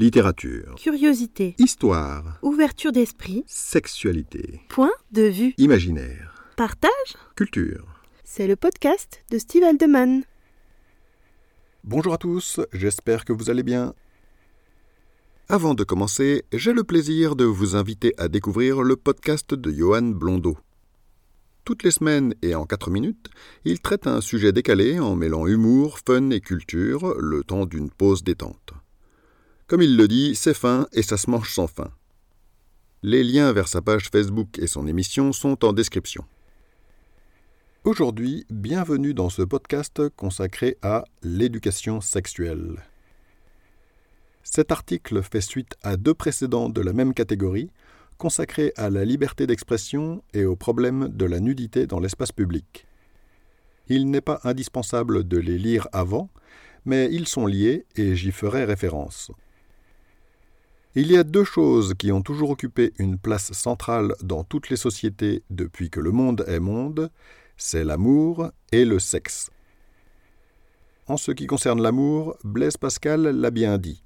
Littérature. Curiosité. Histoire. Ouverture d'esprit. Sexualité. Point de vue. Imaginaire. Partage. Culture. C'est le podcast de Steve Aldeman. Bonjour à tous, j'espère que vous allez bien. Avant de commencer, j'ai le plaisir de vous inviter à découvrir le podcast de Johan Blondeau. Toutes les semaines et en 4 minutes, il traite un sujet décalé en mêlant humour, fun et culture, le temps d'une pause détente. Comme il le dit, c'est fin et ça se mange sans fin. Les liens vers sa page Facebook et son émission sont en description. Aujourd'hui, bienvenue dans ce podcast consacré à l'éducation sexuelle. Cet article fait suite à deux précédents de la même catégorie, consacrés à la liberté d'expression et au problème de la nudité dans l'espace public. Il n'est pas indispensable de les lire avant, mais ils sont liés et j'y ferai référence. Il y a deux choses qui ont toujours occupé une place centrale dans toutes les sociétés depuis que le monde est monde, c'est l'amour et le sexe. En ce qui concerne l'amour, Blaise Pascal l'a bien dit.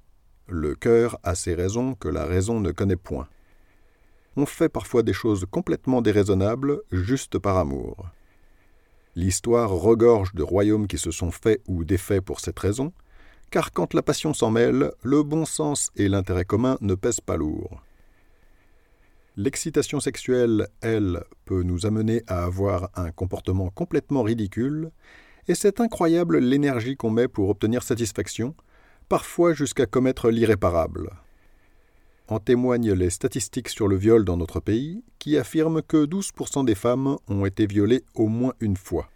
Le cœur a ses raisons que la raison ne connaît point. On fait parfois des choses complètement déraisonnables juste par amour. L'histoire regorge de royaumes qui se sont faits ou défaits pour cette raison, car quand la passion s'en mêle, le bon sens et l'intérêt commun ne pèsent pas lourd. L'excitation sexuelle, elle, peut nous amener à avoir un comportement complètement ridicule, et c'est incroyable l'énergie qu'on met pour obtenir satisfaction, parfois jusqu'à commettre l'irréparable. En témoignent les statistiques sur le viol dans notre pays, qui affirment que 12% des femmes ont été violées au moins une fois.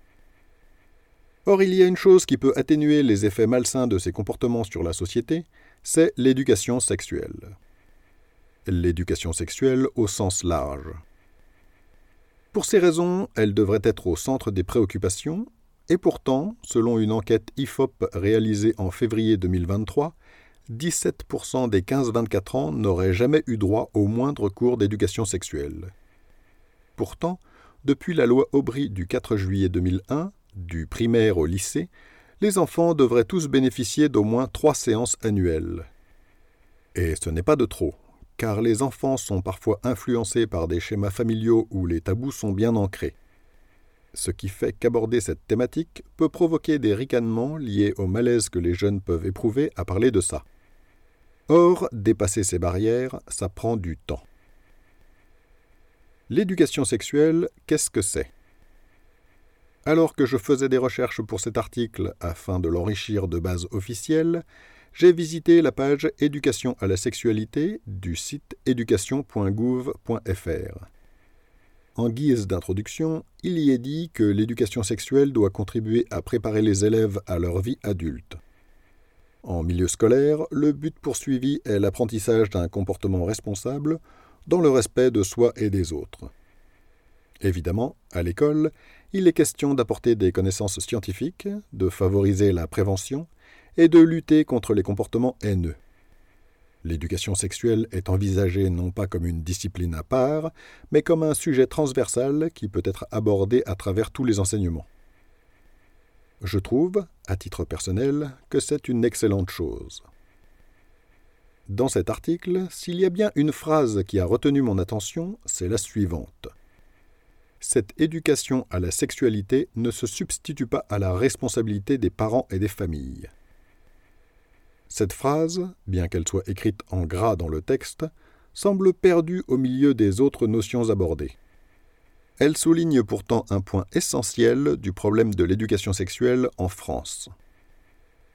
Or, il y a une chose qui peut atténuer les effets malsains de ces comportements sur la société, c'est l'éducation sexuelle. L'éducation sexuelle au sens large. Pour ces raisons, elle devrait être au centre des préoccupations, et pourtant, selon une enquête IFOP réalisée en février 2023, 17% des 15-24 ans n'auraient jamais eu droit au moindre cours d'éducation sexuelle. Pourtant, depuis la loi Aubry du 4 juillet 2001, du primaire au lycée, les enfants devraient tous bénéficier d'au moins trois séances annuelles. Et ce n'est pas de trop, car les enfants sont parfois influencés par des schémas familiaux où les tabous sont bien ancrés. Ce qui fait qu'aborder cette thématique peut provoquer des ricanements liés au malaise que les jeunes peuvent éprouver à parler de ça. Or, dépasser ces barrières, ça prend du temps. L'éducation sexuelle, qu'est-ce que c'est? Alors que je faisais des recherches pour cet article afin de l'enrichir de bases officielles, j'ai visité la page Éducation à la sexualité du site éducation.gouv.fr. En guise d'introduction, il y est dit que l'éducation sexuelle doit contribuer à préparer les élèves à leur vie adulte. En milieu scolaire, le but poursuivi est l'apprentissage d'un comportement responsable dans le respect de soi et des autres. Évidemment, à l'école, il est question d'apporter des connaissances scientifiques, de favoriser la prévention et de lutter contre les comportements haineux. L'éducation sexuelle est envisagée non pas comme une discipline à part, mais comme un sujet transversal qui peut être abordé à travers tous les enseignements. Je trouve, à titre personnel, que c'est une excellente chose. Dans cet article, s'il y a bien une phrase qui a retenu mon attention, c'est la suivante cette éducation à la sexualité ne se substitue pas à la responsabilité des parents et des familles. Cette phrase, bien qu'elle soit écrite en gras dans le texte, semble perdue au milieu des autres notions abordées. Elle souligne pourtant un point essentiel du problème de l'éducation sexuelle en France.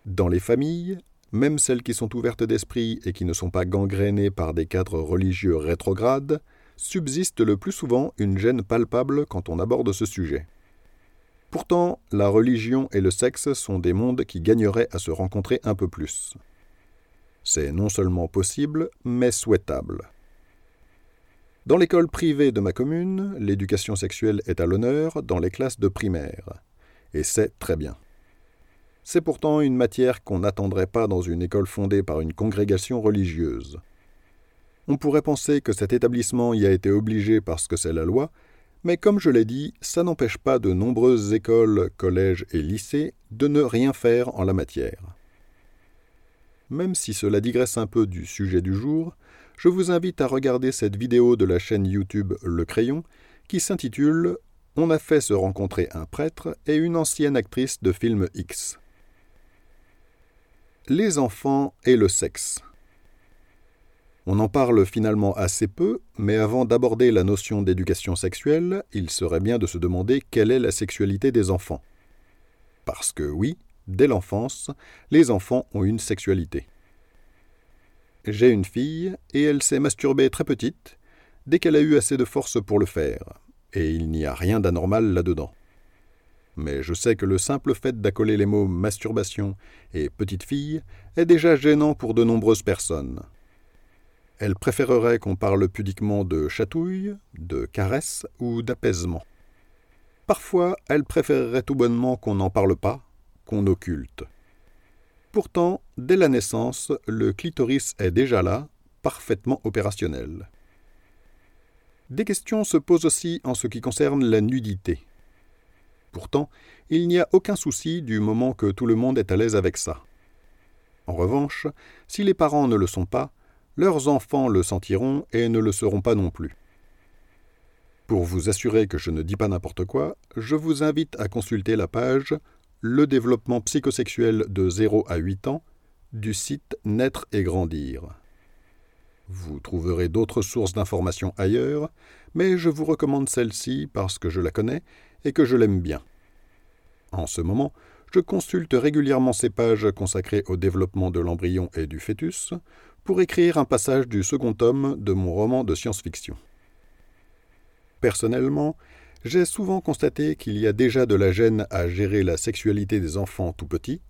Dans les familles, même celles qui sont ouvertes d'esprit et qui ne sont pas gangrénées par des cadres religieux rétrogrades, subsiste le plus souvent une gêne palpable quand on aborde ce sujet. Pourtant, la religion et le sexe sont des mondes qui gagneraient à se rencontrer un peu plus. C'est non seulement possible, mais souhaitable. Dans l'école privée de ma commune, l'éducation sexuelle est à l'honneur dans les classes de primaire. Et c'est très bien. C'est pourtant une matière qu'on n'attendrait pas dans une école fondée par une congrégation religieuse. On pourrait penser que cet établissement y a été obligé parce que c'est la loi, mais comme je l'ai dit, ça n'empêche pas de nombreuses écoles, collèges et lycées de ne rien faire en la matière. Même si cela digresse un peu du sujet du jour, je vous invite à regarder cette vidéo de la chaîne YouTube Le Crayon qui s'intitule On a fait se rencontrer un prêtre et une ancienne actrice de film X. Les enfants et le sexe. On en parle finalement assez peu, mais avant d'aborder la notion d'éducation sexuelle, il serait bien de se demander quelle est la sexualité des enfants. Parce que oui, dès l'enfance, les enfants ont une sexualité. J'ai une fille, et elle s'est masturbée très petite, dès qu'elle a eu assez de force pour le faire, et il n'y a rien d'anormal là-dedans. Mais je sais que le simple fait d'accoler les mots masturbation et petite fille est déjà gênant pour de nombreuses personnes. Elle préférerait qu'on parle pudiquement de chatouille, de caresse ou d'apaisement. Parfois, elle préférerait tout bonnement qu'on n'en parle pas, qu'on occulte. Pourtant, dès la naissance, le clitoris est déjà là, parfaitement opérationnel. Des questions se posent aussi en ce qui concerne la nudité. Pourtant, il n'y a aucun souci du moment que tout le monde est à l'aise avec ça. En revanche, si les parents ne le sont pas, leurs enfants le sentiront et ne le seront pas non plus. Pour vous assurer que je ne dis pas n'importe quoi, je vous invite à consulter la page Le développement psychosexuel de 0 à 8 ans du site Naître et Grandir. Vous trouverez d'autres sources d'informations ailleurs, mais je vous recommande celle-ci parce que je la connais et que je l'aime bien. En ce moment, je consulte régulièrement ces pages consacrées au développement de l'embryon et du fœtus pour écrire un passage du second tome de mon roman de science-fiction. Personnellement, j'ai souvent constaté qu'il y a déjà de la gêne à gérer la sexualité des enfants tout petits,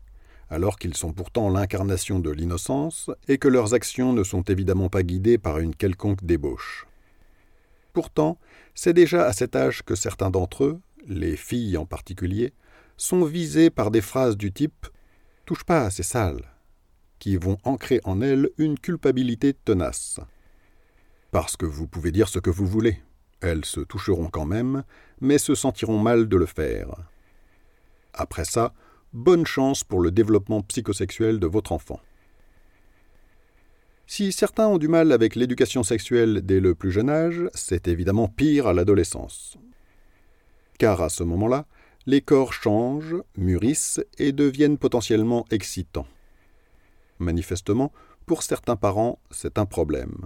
alors qu'ils sont pourtant l'incarnation de l'innocence et que leurs actions ne sont évidemment pas guidées par une quelconque débauche. Pourtant, c'est déjà à cet âge que certains d'entre eux, les filles en particulier, sont visés par des phrases du type Touche pas, c'est sale, qui vont ancrer en elles une culpabilité tenace. Parce que vous pouvez dire ce que vous voulez, elles se toucheront quand même, mais se sentiront mal de le faire. Après ça, bonne chance pour le développement psychosexuel de votre enfant. Si certains ont du mal avec l'éducation sexuelle dès le plus jeune âge, c'est évidemment pire à l'adolescence. Car à ce moment-là, les corps changent, mûrissent et deviennent potentiellement excitants. Manifestement, pour certains parents, c'est un problème.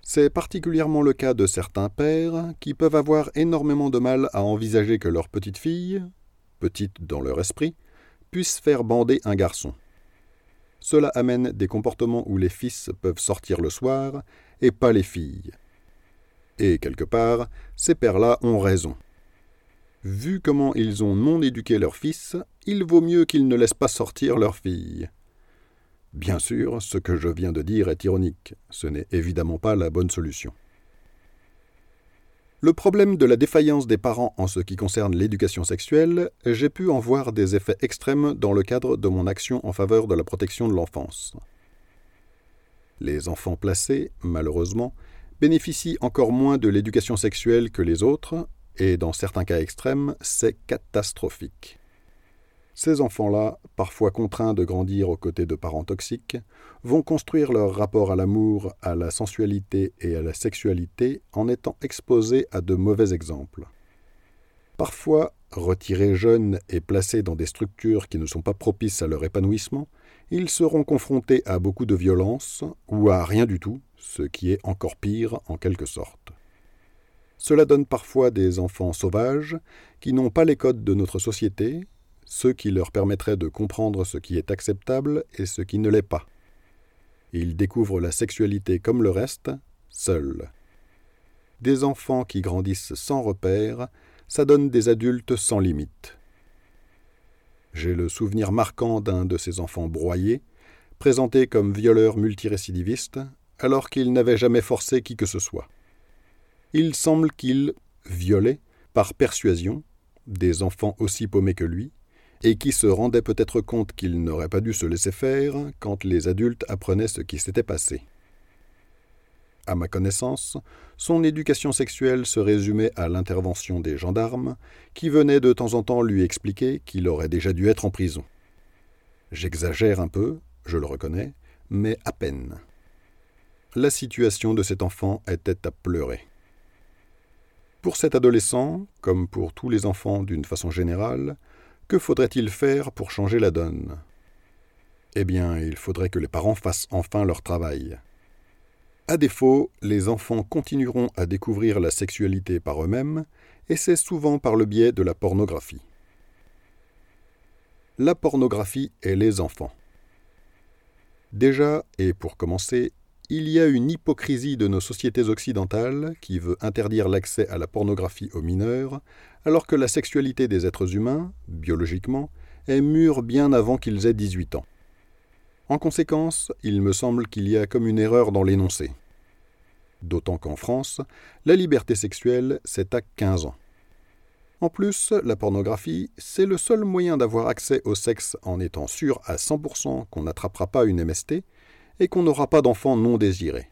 C'est particulièrement le cas de certains pères qui peuvent avoir énormément de mal à envisager que leur petite fille, petite dans leur esprit, puisse faire bander un garçon. Cela amène des comportements où les fils peuvent sortir le soir et pas les filles. Et quelque part, ces pères-là ont raison. Vu comment ils ont non éduqué leurs fils, il vaut mieux qu'ils ne laissent pas sortir leurs filles. Bien sûr, ce que je viens de dire est ironique, ce n'est évidemment pas la bonne solution. Le problème de la défaillance des parents en ce qui concerne l'éducation sexuelle, j'ai pu en voir des effets extrêmes dans le cadre de mon action en faveur de la protection de l'enfance. Les enfants placés, malheureusement, bénéficient encore moins de l'éducation sexuelle que les autres, et dans certains cas extrêmes, c'est catastrophique. Ces enfants-là, parfois contraints de grandir aux côtés de parents toxiques, vont construire leur rapport à l'amour, à la sensualité et à la sexualité en étant exposés à de mauvais exemples. Parfois, retirés jeunes et placés dans des structures qui ne sont pas propices à leur épanouissement, ils seront confrontés à beaucoup de violence ou à rien du tout, ce qui est encore pire en quelque sorte. Cela donne parfois des enfants sauvages qui n'ont pas les codes de notre société ceux qui leur permettraient de comprendre ce qui est acceptable et ce qui ne l'est pas. Ils découvrent la sexualité comme le reste, seuls. Des enfants qui grandissent sans repère, ça donne des adultes sans limite. J'ai le souvenir marquant d'un de ces enfants broyés, présenté comme violeur multirécidiviste, alors qu'il n'avait jamais forcé qui que ce soit. Il semble qu'il violait, par persuasion, des enfants aussi paumés que lui, et qui se rendait peut-être compte qu'il n'aurait pas dû se laisser faire quand les adultes apprenaient ce qui s'était passé. À ma connaissance, son éducation sexuelle se résumait à l'intervention des gendarmes, qui venaient de temps en temps lui expliquer qu'il aurait déjà dû être en prison. J'exagère un peu, je le reconnais, mais à peine. La situation de cet enfant était à pleurer. Pour cet adolescent, comme pour tous les enfants d'une façon générale, que faudrait-il faire pour changer la donne? Eh bien, il faudrait que les parents fassent enfin leur travail. À défaut, les enfants continueront à découvrir la sexualité par eux-mêmes, et c'est souvent par le biais de la pornographie. La pornographie et les enfants. Déjà, et pour commencer, il y a une hypocrisie de nos sociétés occidentales qui veut interdire l'accès à la pornographie aux mineurs, alors que la sexualité des êtres humains, biologiquement, est mûre bien avant qu'ils aient 18 ans. En conséquence, il me semble qu'il y a comme une erreur dans l'énoncé. D'autant qu'en France, la liberté sexuelle, c'est à 15 ans. En plus, la pornographie, c'est le seul moyen d'avoir accès au sexe en étant sûr à 100% qu'on n'attrapera pas une MST et qu'on n'aura pas d'enfants non désirés.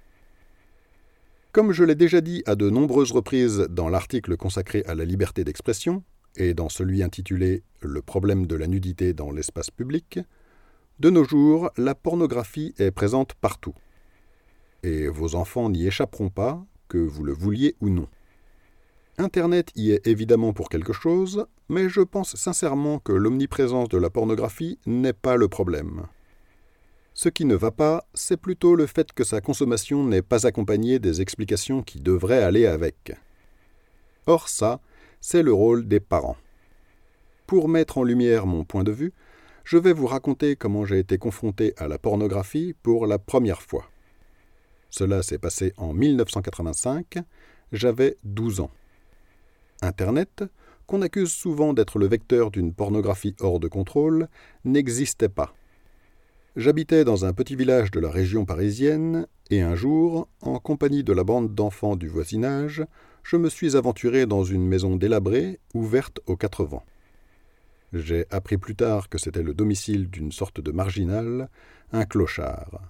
Comme je l'ai déjà dit à de nombreuses reprises dans l'article consacré à la liberté d'expression, et dans celui intitulé Le problème de la nudité dans l'espace public, de nos jours, la pornographie est présente partout. Et vos enfants n'y échapperont pas, que vous le vouliez ou non. Internet y est évidemment pour quelque chose, mais je pense sincèrement que l'omniprésence de la pornographie n'est pas le problème. Ce qui ne va pas, c'est plutôt le fait que sa consommation n'est pas accompagnée des explications qui devraient aller avec. Or ça, c'est le rôle des parents. Pour mettre en lumière mon point de vue, je vais vous raconter comment j'ai été confronté à la pornographie pour la première fois. Cela s'est passé en 1985, j'avais 12 ans. Internet, qu'on accuse souvent d'être le vecteur d'une pornographie hors de contrôle, n'existait pas. J'habitais dans un petit village de la région parisienne, et un jour, en compagnie de la bande d'enfants du voisinage, je me suis aventuré dans une maison délabrée, ouverte aux quatre vents. J'ai appris plus tard que c'était le domicile d'une sorte de marginal, un clochard.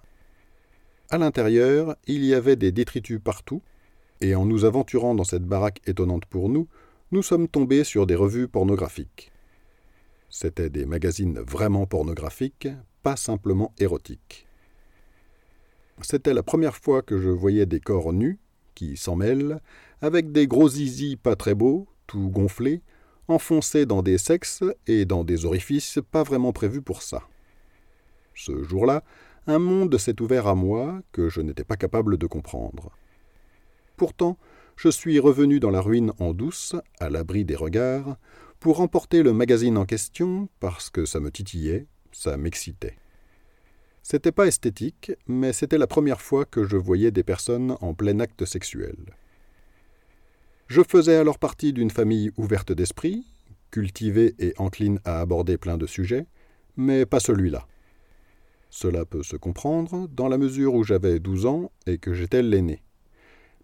À l'intérieur, il y avait des détritus partout, et en nous aventurant dans cette baraque étonnante pour nous, nous sommes tombés sur des revues pornographiques. C'étaient des magazines vraiment pornographiques, pas simplement érotiques. C'était la première fois que je voyais des corps nus, qui s'en mêlent, avec des gros zizi pas très beaux, tout gonflés, enfoncés dans des sexes et dans des orifices pas vraiment prévus pour ça. Ce jour-là, un monde s'est ouvert à moi que je n'étais pas capable de comprendre. Pourtant, je suis revenu dans la ruine en douce, à l'abri des regards, pour emporter le magazine en question parce que ça me titillait, ça m'excitait. C'était pas esthétique, mais c'était la première fois que je voyais des personnes en plein acte sexuel. Je faisais alors partie d'une famille ouverte d'esprit, cultivée et encline à aborder plein de sujets, mais pas celui-là. Cela peut se comprendre dans la mesure où j'avais douze ans et que j'étais l'aîné.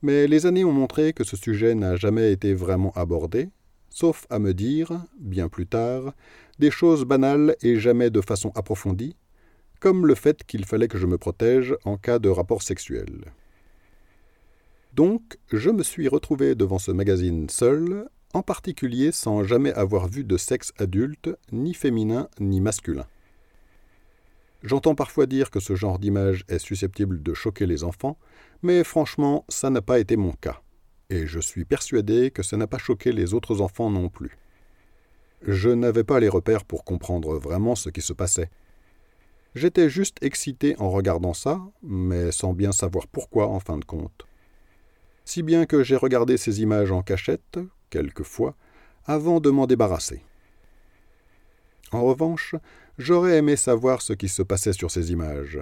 Mais les années ont montré que ce sujet n'a jamais été vraiment abordé, sauf à me dire, bien plus tard, des choses banales et jamais de façon approfondie, comme le fait qu'il fallait que je me protège en cas de rapport sexuel. Donc, je me suis retrouvé devant ce magazine seul, en particulier sans jamais avoir vu de sexe adulte, ni féminin ni masculin. J'entends parfois dire que ce genre d'image est susceptible de choquer les enfants, mais franchement, ça n'a pas été mon cas et je suis persuadé que ça n'a pas choqué les autres enfants non plus. Je n'avais pas les repères pour comprendre vraiment ce qui se passait. J'étais juste excité en regardant ça, mais sans bien savoir pourquoi en fin de compte. Si bien que j'ai regardé ces images en cachette, quelquefois, avant de m'en débarrasser. En revanche, j'aurais aimé savoir ce qui se passait sur ces images,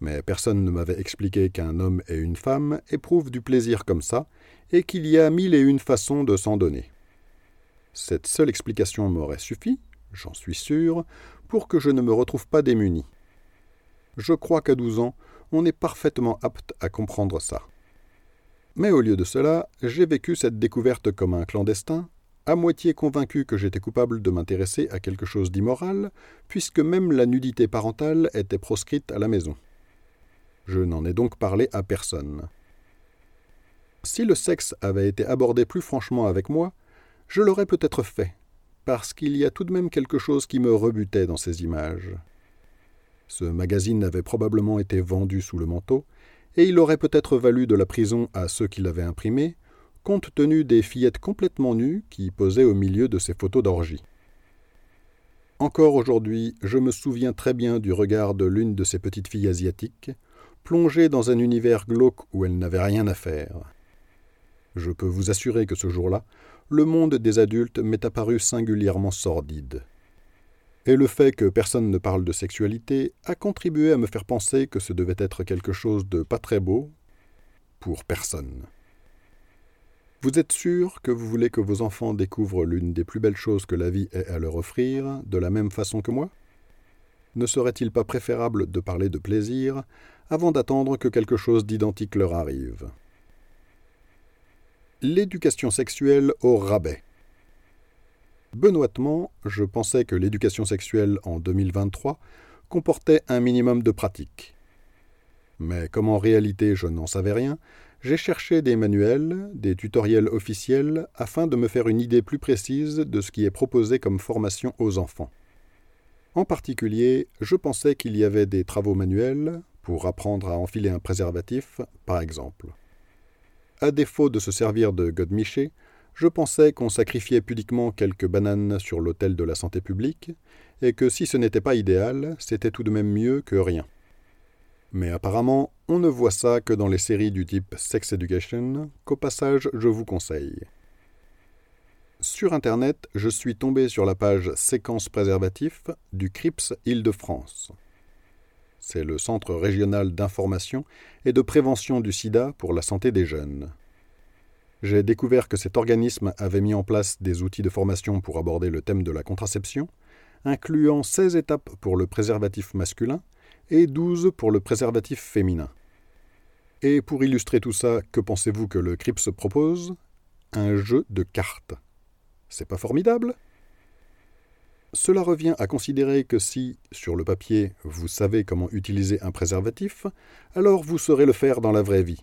mais personne ne m'avait expliqué qu'un homme et une femme éprouvent du plaisir comme ça, et qu'il y a mille et une façons de s'en donner. Cette seule explication m'aurait suffi, j'en suis sûr, pour que je ne me retrouve pas démuni. Je crois qu'à douze ans, on est parfaitement apte à comprendre ça. Mais au lieu de cela, j'ai vécu cette découverte comme un clandestin, à moitié convaincu que j'étais coupable de m'intéresser à quelque chose d'immoral, puisque même la nudité parentale était proscrite à la maison. Je n'en ai donc parlé à personne. Si le sexe avait été abordé plus franchement avec moi, je l'aurais peut-être fait, parce qu'il y a tout de même quelque chose qui me rebutait dans ces images. Ce magazine avait probablement été vendu sous le manteau, et il aurait peut-être valu de la prison à ceux qui l'avaient imprimé, compte tenu des fillettes complètement nues qui posaient au milieu de ces photos d'orgie. Encore aujourd'hui, je me souviens très bien du regard de l'une de ces petites filles asiatiques, plongée dans un univers glauque où elle n'avait rien à faire. Je peux vous assurer que ce jour-là, le monde des adultes m'est apparu singulièrement sordide. Et le fait que personne ne parle de sexualité a contribué à me faire penser que ce devait être quelque chose de pas très beau pour personne. Vous êtes sûr que vous voulez que vos enfants découvrent l'une des plus belles choses que la vie ait à leur offrir de la même façon que moi? Ne serait-il pas préférable de parler de plaisir avant d'attendre que quelque chose d'identique leur arrive? L'éducation sexuelle au rabais. Benoîtement, je pensais que l'éducation sexuelle en 2023 comportait un minimum de pratique. Mais comme en réalité je n'en savais rien, j'ai cherché des manuels, des tutoriels officiels, afin de me faire une idée plus précise de ce qui est proposé comme formation aux enfants. En particulier, je pensais qu'il y avait des travaux manuels pour apprendre à enfiler un préservatif, par exemple. À défaut de se servir de godemiché, je pensais qu'on sacrifiait pudiquement quelques bananes sur l'autel de la santé publique, et que si ce n'était pas idéal, c'était tout de même mieux que rien. Mais apparemment, on ne voit ça que dans les séries du type Sex Education, qu'au passage je vous conseille. Sur Internet, je suis tombé sur la page Séquence préservatif du CRIPS Île-de-France. C'est le Centre régional d'information et de prévention du sida pour la santé des jeunes j'ai découvert que cet organisme avait mis en place des outils de formation pour aborder le thème de la contraception, incluant 16 étapes pour le préservatif masculin et 12 pour le préservatif féminin. Et pour illustrer tout ça, que pensez-vous que le CRIPS propose? Un jeu de cartes. C'est pas formidable? Cela revient à considérer que si, sur le papier, vous savez comment utiliser un préservatif, alors vous saurez le faire dans la vraie vie.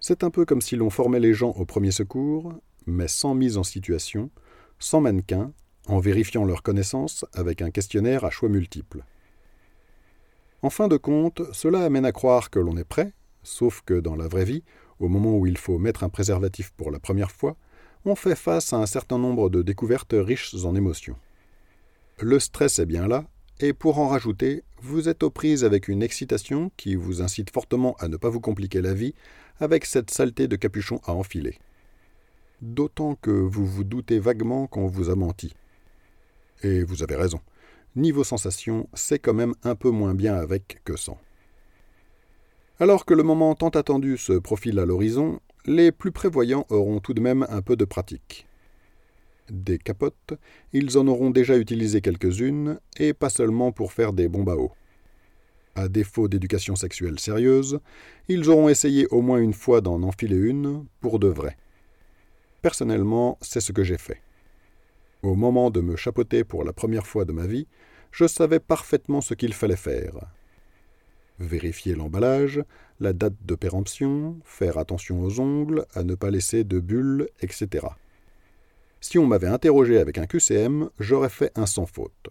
C'est un peu comme si l'on formait les gens au premier secours, mais sans mise en situation, sans mannequin, en vérifiant leurs connaissances avec un questionnaire à choix multiples. En fin de compte, cela amène à croire que l'on est prêt, sauf que dans la vraie vie, au moment où il faut mettre un préservatif pour la première fois, on fait face à un certain nombre de découvertes riches en émotions. Le stress est bien là, et pour en rajouter, vous êtes aux prises avec une excitation qui vous incite fortement à ne pas vous compliquer la vie avec cette saleté de capuchon à enfiler. D'autant que vous vous doutez vaguement qu'on vous a menti. Et vous avez raison. Niveau sensation, c'est quand même un peu moins bien avec que sans. Alors que le moment tant attendu se profile à l'horizon, les plus prévoyants auront tout de même un peu de pratique. Des capotes, ils en auront déjà utilisé quelques-unes, et pas seulement pour faire des bombes à eau. À défaut d'éducation sexuelle sérieuse, ils auront essayé au moins une fois d'en enfiler une, pour de vrai. Personnellement, c'est ce que j'ai fait. Au moment de me chapeauter pour la première fois de ma vie, je savais parfaitement ce qu'il fallait faire. Vérifier l'emballage, la date de péremption, faire attention aux ongles, à ne pas laisser de bulles, etc. Si on m'avait interrogé avec un QCM, j'aurais fait un sans faute.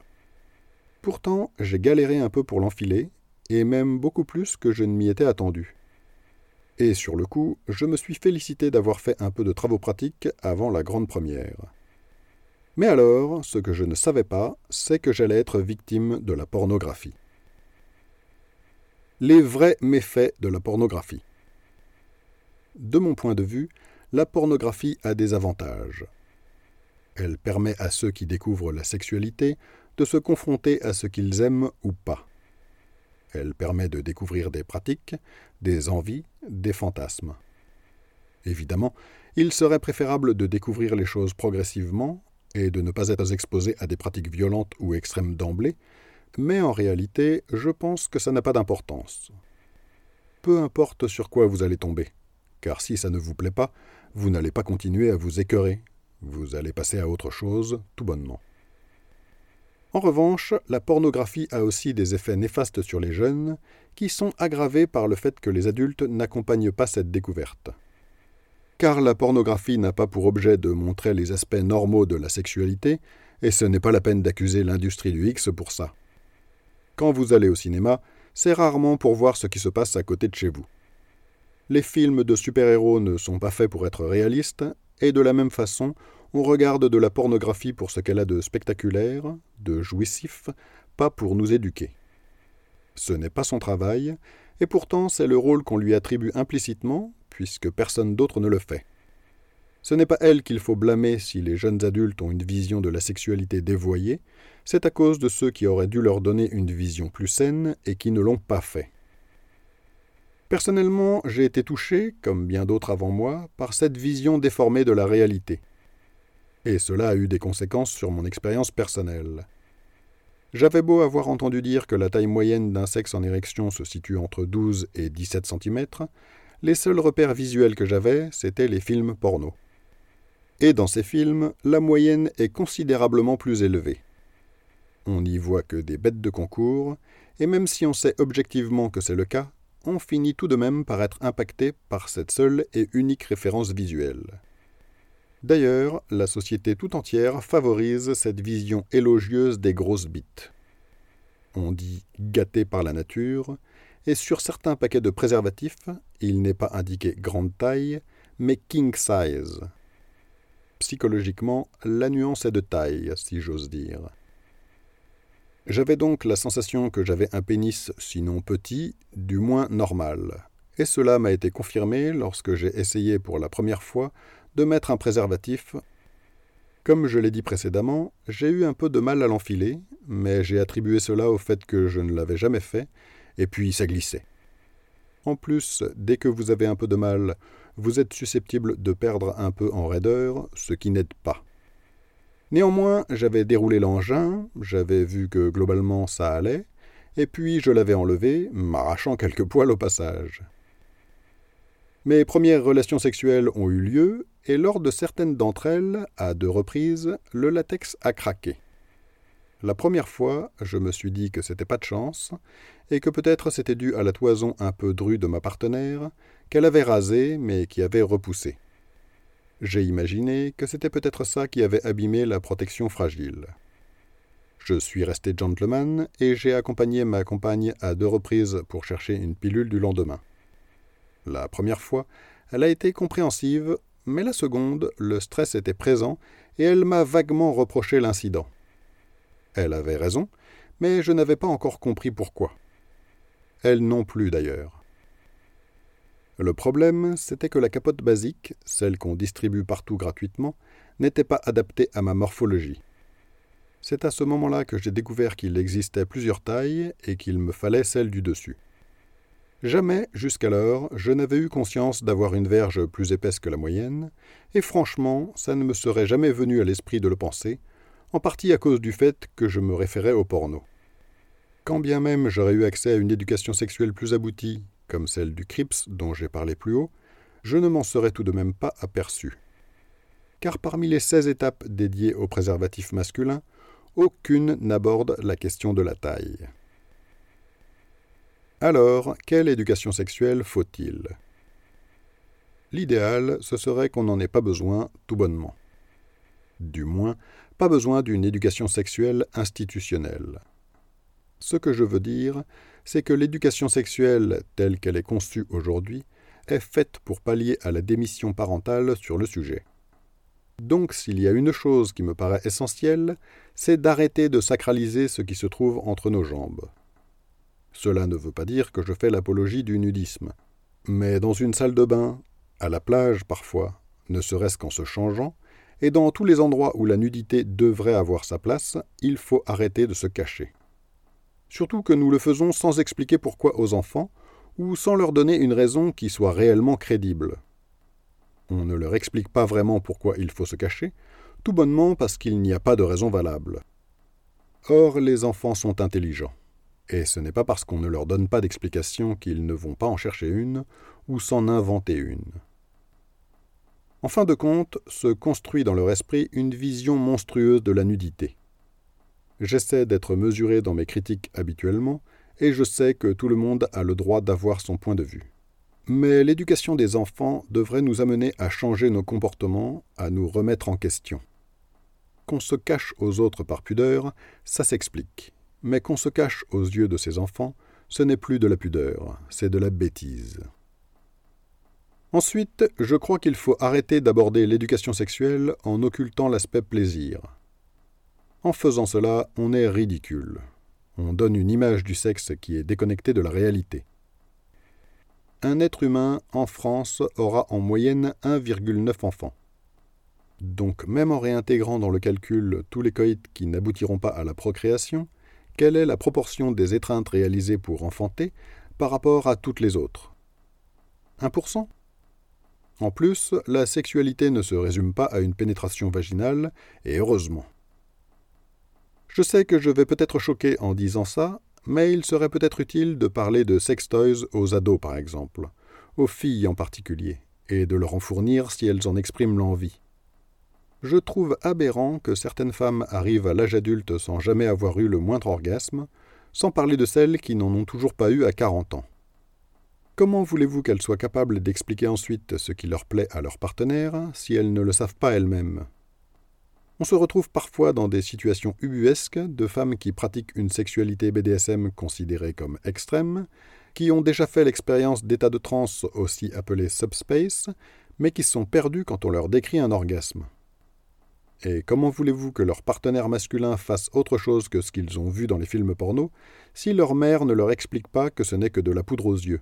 Pourtant, j'ai galéré un peu pour l'enfiler, et même beaucoup plus que je ne m'y étais attendu. Et sur le coup, je me suis félicité d'avoir fait un peu de travaux pratiques avant la grande première. Mais alors, ce que je ne savais pas, c'est que j'allais être victime de la pornographie. Les vrais méfaits de la pornographie. De mon point de vue, la pornographie a des avantages. Elle permet à ceux qui découvrent la sexualité de se confronter à ce qu'ils aiment ou pas. Elle permet de découvrir des pratiques, des envies, des fantasmes. Évidemment, il serait préférable de découvrir les choses progressivement et de ne pas être exposé à des pratiques violentes ou extrêmes d'emblée, mais en réalité, je pense que ça n'a pas d'importance. Peu importe sur quoi vous allez tomber, car si ça ne vous plaît pas, vous n'allez pas continuer à vous écœurer, vous allez passer à autre chose tout bonnement. En revanche, la pornographie a aussi des effets néfastes sur les jeunes, qui sont aggravés par le fait que les adultes n'accompagnent pas cette découverte. Car la pornographie n'a pas pour objet de montrer les aspects normaux de la sexualité, et ce n'est pas la peine d'accuser l'industrie du X pour ça. Quand vous allez au cinéma, c'est rarement pour voir ce qui se passe à côté de chez vous. Les films de super-héros ne sont pas faits pour être réalistes, et de la même façon, on regarde de la pornographie pour ce qu'elle a de spectaculaire, de jouissif, pas pour nous éduquer. Ce n'est pas son travail, et pourtant c'est le rôle qu'on lui attribue implicitement, puisque personne d'autre ne le fait. Ce n'est pas elle qu'il faut blâmer si les jeunes adultes ont une vision de la sexualité dévoyée, c'est à cause de ceux qui auraient dû leur donner une vision plus saine et qui ne l'ont pas fait. Personnellement, j'ai été touché, comme bien d'autres avant moi, par cette vision déformée de la réalité. Et cela a eu des conséquences sur mon expérience personnelle. J'avais beau avoir entendu dire que la taille moyenne d'un sexe en érection se situe entre 12 et 17 cm, les seuls repères visuels que j'avais, c'étaient les films porno. Et dans ces films, la moyenne est considérablement plus élevée. On n'y voit que des bêtes de concours, et même si on sait objectivement que c'est le cas, on finit tout de même par être impacté par cette seule et unique référence visuelle. D'ailleurs, la société tout entière favorise cette vision élogieuse des grosses bites. On dit gâté par la nature, et sur certains paquets de préservatifs, il n'est pas indiqué grande taille, mais king size. Psychologiquement, la nuance est de taille, si j'ose dire. J'avais donc la sensation que j'avais un pénis, sinon petit, du moins normal. Et cela m'a été confirmé lorsque j'ai essayé pour la première fois de mettre un préservatif. Comme je l'ai dit précédemment, j'ai eu un peu de mal à l'enfiler, mais j'ai attribué cela au fait que je ne l'avais jamais fait, et puis ça glissait. En plus, dès que vous avez un peu de mal, vous êtes susceptible de perdre un peu en raideur, ce qui n'aide pas. Néanmoins, j'avais déroulé l'engin, j'avais vu que globalement ça allait, et puis je l'avais enlevé, m'arrachant quelques poils au passage. Mes premières relations sexuelles ont eu lieu, et lors de certaines d'entre elles, à deux reprises, le latex a craqué. La première fois, je me suis dit que c'était pas de chance, et que peut-être c'était dû à la toison un peu drue de ma partenaire, qu'elle avait rasée, mais qui avait repoussé. J'ai imaginé que c'était peut-être ça qui avait abîmé la protection fragile. Je suis resté gentleman et j'ai accompagné ma compagne à deux reprises pour chercher une pilule du lendemain. La première fois, elle a été compréhensive, mais la seconde, le stress était présent et elle m'a vaguement reproché l'incident. Elle avait raison, mais je n'avais pas encore compris pourquoi. Elle non plus d'ailleurs. Le problème, c'était que la capote basique, celle qu'on distribue partout gratuitement, n'était pas adaptée à ma morphologie. C'est à ce moment-là que j'ai découvert qu'il existait plusieurs tailles et qu'il me fallait celle du dessus. Jamais, jusqu'alors, je n'avais eu conscience d'avoir une verge plus épaisse que la moyenne, et franchement, ça ne me serait jamais venu à l'esprit de le penser, en partie à cause du fait que je me référais au porno. Quand bien même j'aurais eu accès à une éducation sexuelle plus aboutie, comme celle du CRIPS dont j'ai parlé plus haut, je ne m'en serais tout de même pas aperçu. Car parmi les 16 étapes dédiées au préservatif masculin, aucune n'aborde la question de la taille. Alors, quelle éducation sexuelle faut-il? L'idéal, ce serait qu'on n'en ait pas besoin tout bonnement. Du moins, pas besoin d'une éducation sexuelle institutionnelle. Ce que je veux dire, c'est que l'éducation sexuelle telle qu'elle est conçue aujourd'hui est faite pour pallier à la démission parentale sur le sujet. Donc s'il y a une chose qui me paraît essentielle, c'est d'arrêter de sacraliser ce qui se trouve entre nos jambes. Cela ne veut pas dire que je fais l'apologie du nudisme. Mais dans une salle de bain, à la plage parfois, ne serait-ce qu'en se changeant, et dans tous les endroits où la nudité devrait avoir sa place, il faut arrêter de se cacher. Surtout que nous le faisons sans expliquer pourquoi aux enfants, ou sans leur donner une raison qui soit réellement crédible. On ne leur explique pas vraiment pourquoi il faut se cacher, tout bonnement parce qu'il n'y a pas de raison valable. Or, les enfants sont intelligents. Et ce n'est pas parce qu'on ne leur donne pas d'explication qu'ils ne vont pas en chercher une ou s'en inventer une. En fin de compte, se construit dans leur esprit une vision monstrueuse de la nudité. J'essaie d'être mesuré dans mes critiques habituellement, et je sais que tout le monde a le droit d'avoir son point de vue. Mais l'éducation des enfants devrait nous amener à changer nos comportements, à nous remettre en question. Qu'on se cache aux autres par pudeur, ça s'explique mais qu'on se cache aux yeux de ses enfants, ce n'est plus de la pudeur, c'est de la bêtise. Ensuite, je crois qu'il faut arrêter d'aborder l'éducation sexuelle en occultant l'aspect plaisir. En faisant cela, on est ridicule. On donne une image du sexe qui est déconnectée de la réalité. Un être humain en France aura en moyenne 1,9 enfants. Donc même en réintégrant dans le calcul tous les coïts qui n'aboutiront pas à la procréation, quelle est la proportion des étreintes réalisées pour enfanter par rapport à toutes les autres? 1% En plus, la sexualité ne se résume pas à une pénétration vaginale, et heureusement. Je sais que je vais peut-être choquer en disant ça, mais il serait peut-être utile de parler de sextoys aux ados par exemple, aux filles en particulier, et de leur en fournir si elles en expriment l'envie. Je trouve aberrant que certaines femmes arrivent à l'âge adulte sans jamais avoir eu le moindre orgasme, sans parler de celles qui n'en ont toujours pas eu à 40 ans. Comment voulez-vous qu'elles soient capables d'expliquer ensuite ce qui leur plaît à leur partenaire si elles ne le savent pas elles-mêmes? On se retrouve parfois dans des situations ubuesques de femmes qui pratiquent une sexualité BDSM considérée comme extrême, qui ont déjà fait l'expérience d'état de transe aussi appelé subspace, mais qui sont perdues quand on leur décrit un orgasme. Et comment voulez-vous que leur partenaire masculin fasse autre chose que ce qu'ils ont vu dans les films porno si leur mère ne leur explique pas que ce n'est que de la poudre aux yeux?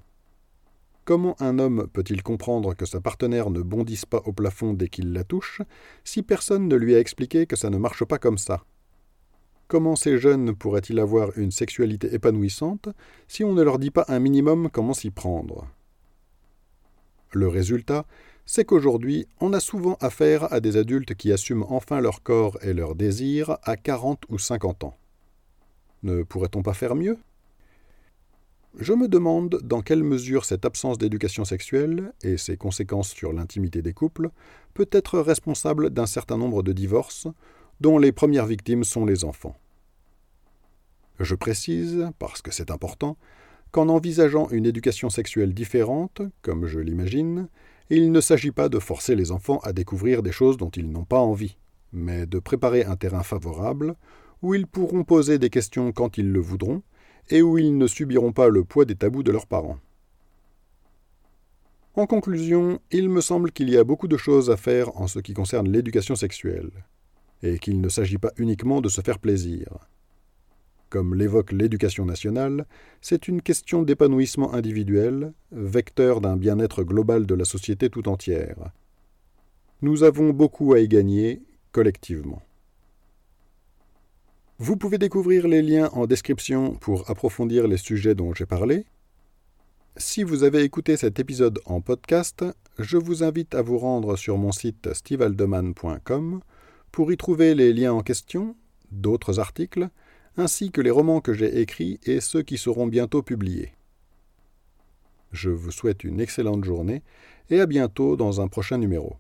Comment un homme peut-il comprendre que sa partenaire ne bondisse pas au plafond dès qu'il la touche, si personne ne lui a expliqué que ça ne marche pas comme ça? Comment ces jeunes pourraient-ils avoir une sexualité épanouissante si on ne leur dit pas un minimum comment s'y prendre? Le résultat, c'est qu'aujourd'hui, on a souvent affaire à des adultes qui assument enfin leur corps et leurs désirs à 40 ou 50 ans. Ne pourrait-on pas faire mieux? Je me demande dans quelle mesure cette absence d'éducation sexuelle et ses conséquences sur l'intimité des couples peut être responsable d'un certain nombre de divorces dont les premières victimes sont les enfants. Je précise, parce que c'est important, qu'en envisageant une éducation sexuelle différente, comme je l'imagine, il ne s'agit pas de forcer les enfants à découvrir des choses dont ils n'ont pas envie, mais de préparer un terrain favorable où ils pourront poser des questions quand ils le voudront et où ils ne subiront pas le poids des tabous de leurs parents. En conclusion, il me semble qu'il y a beaucoup de choses à faire en ce qui concerne l'éducation sexuelle, et qu'il ne s'agit pas uniquement de se faire plaisir. Comme l'évoque l'éducation nationale, c'est une question d'épanouissement individuel, vecteur d'un bien-être global de la société tout entière. Nous avons beaucoup à y gagner collectivement. Vous pouvez découvrir les liens en description pour approfondir les sujets dont j'ai parlé. Si vous avez écouté cet épisode en podcast, je vous invite à vous rendre sur mon site stevealdeman.com pour y trouver les liens en question, d'autres articles, ainsi que les romans que j'ai écrits et ceux qui seront bientôt publiés. Je vous souhaite une excellente journée et à bientôt dans un prochain numéro.